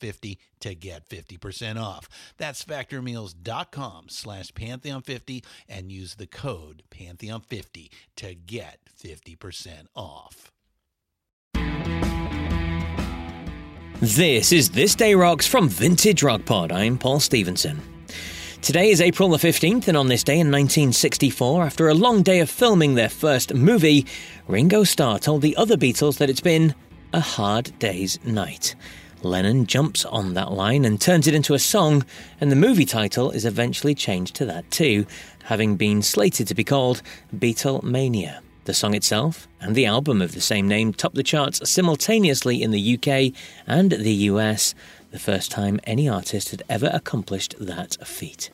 Pantheon50 to get 50% off. That's factormeals.com slash Pantheon50 and use the code Pantheon50 to get 50% off. This is This Day Rocks from Vintage Rock Pod. I'm Paul Stevenson. Today is April the 15th, and on this day in 1964, after a long day of filming their first movie, Ringo Starr told the other Beatles that it's been a Hard Day's Night. Lennon jumps on that line and turns it into a song, and the movie title is eventually changed to that too, having been slated to be called Beatlemania. The song itself and the album of the same name topped the charts simultaneously in the UK and the US, the first time any artist had ever accomplished that feat.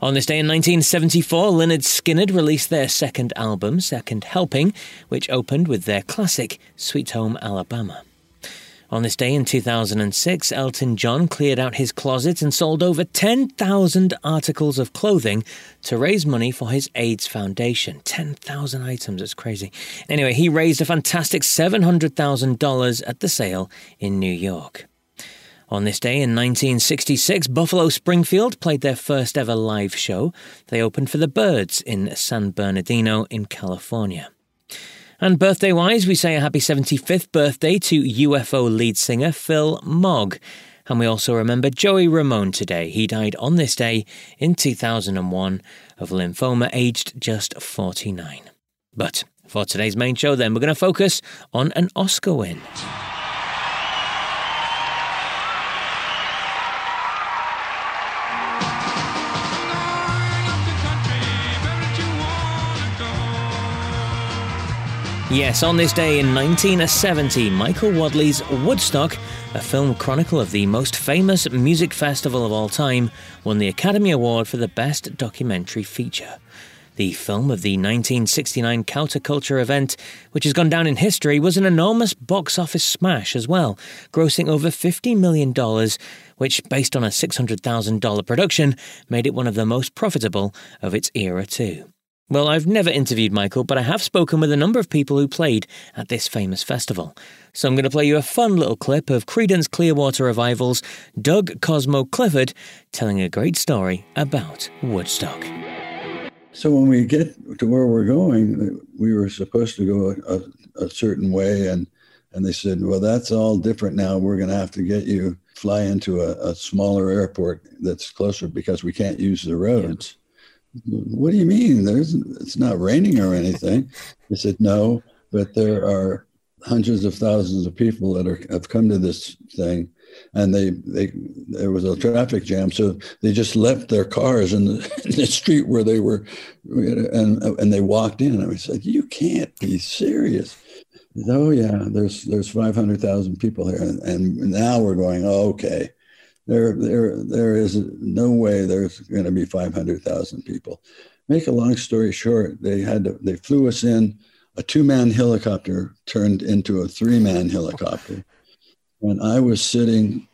On this day in 1974, Lynyrd Skynyrd released their second album, Second Helping, which opened with their classic Sweet Home Alabama. On this day in 2006, Elton John cleared out his closet and sold over 10,000 articles of clothing to raise money for his AIDS Foundation. 10,000 items, that's crazy. Anyway, he raised a fantastic $700,000 at the sale in New York. On this day in 1966, Buffalo Springfield played their first ever live show. They opened for the Byrds in San Bernardino in California. And birthday wise, we say a happy 75th birthday to UFO lead singer Phil Mogg. And we also remember Joey Ramone today. He died on this day in 2001 of lymphoma, aged just 49. But for today's main show, then, we're going to focus on an Oscar win. Yes, on this day in 1970, Michael Wadleigh's Woodstock, a film chronicle of the most famous music festival of all time, won the Academy Award for the Best Documentary Feature. The film of the 1969 counterculture event, which has gone down in history, was an enormous box office smash as well, grossing over $50 million, which, based on a $600,000 production, made it one of the most profitable of its era, too. Well, I've never interviewed Michael, but I have spoken with a number of people who played at this famous festival. So I'm going to play you a fun little clip of Creedence Clearwater Revival's Doug Cosmo Clifford telling a great story about Woodstock. So when we get to where we're going, we were supposed to go a, a certain way, and and they said, "Well, that's all different now. We're going to have to get you fly into a, a smaller airport that's closer because we can't use the roads." What do you mean? There's it's not raining or anything. He said, no, but there are hundreds of thousands of people that are have come to this thing, and they they there was a traffic jam, so they just left their cars in the, in the street where they were, and and they walked in. And I said, you can't be serious. Oh yeah, there's there's five hundred thousand people here, and, and now we're going. Oh, okay there, there, there is no way there's going to be 500,000 people. Make a long story short, they had to, they flew us in. A two-man helicopter turned into a three-man helicopter, and I was sitting.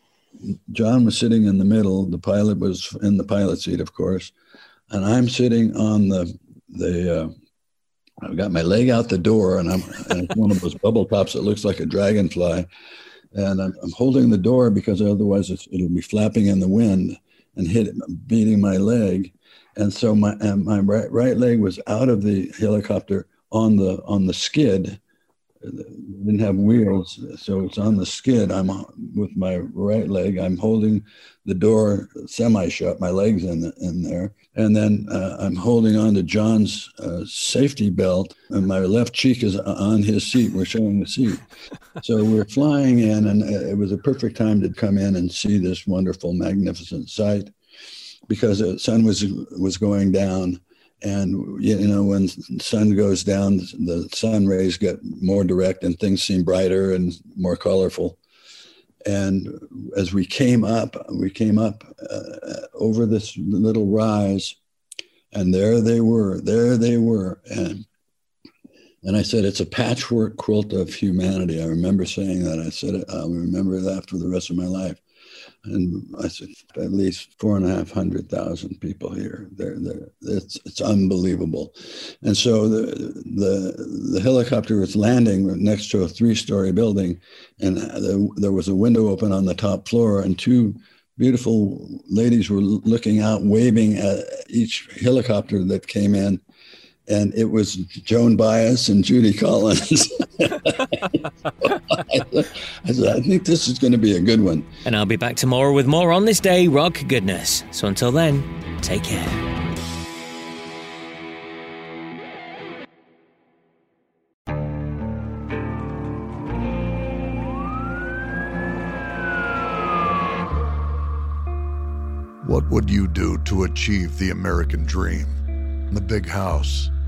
John was sitting in the middle. The pilot was in the pilot seat, of course, and I'm sitting on the the. Uh, I've got my leg out the door, and I'm and one of those bubble tops that looks like a dragonfly and I'm, I'm holding the door because otherwise it'll be flapping in the wind and hit beating my leg. and so my and my right, right leg was out of the helicopter on the on the skid. Didn't have wheels, so it's on the skid. I'm with my right leg. I'm holding the door semi shut. My legs in the, in there, and then uh, I'm holding on to John's uh, safety belt, and my left cheek is on his seat. We're showing the seat, so we're flying in, and uh, it was a perfect time to come in and see this wonderful, magnificent sight because the sun was was going down and you know when sun goes down the sun rays get more direct and things seem brighter and more colorful and as we came up we came up uh, over this little rise and there they were there they were and and I said, it's a patchwork quilt of humanity. I remember saying that. I said, I'll remember that for the rest of my life and I said at least four and a half hundred thousand people here. They're, they're, it's it's unbelievable, and so the the the helicopter was landing next to a three-story building, and the, there was a window open on the top floor, and two beautiful ladies were looking out, waving at each helicopter that came in, and it was Joan Baez and Judy Collins. I, said, I think this is going to be a good one. And I'll be back tomorrow with more on this day rock goodness. So until then, take care. What would you do to achieve the American dream? The big house,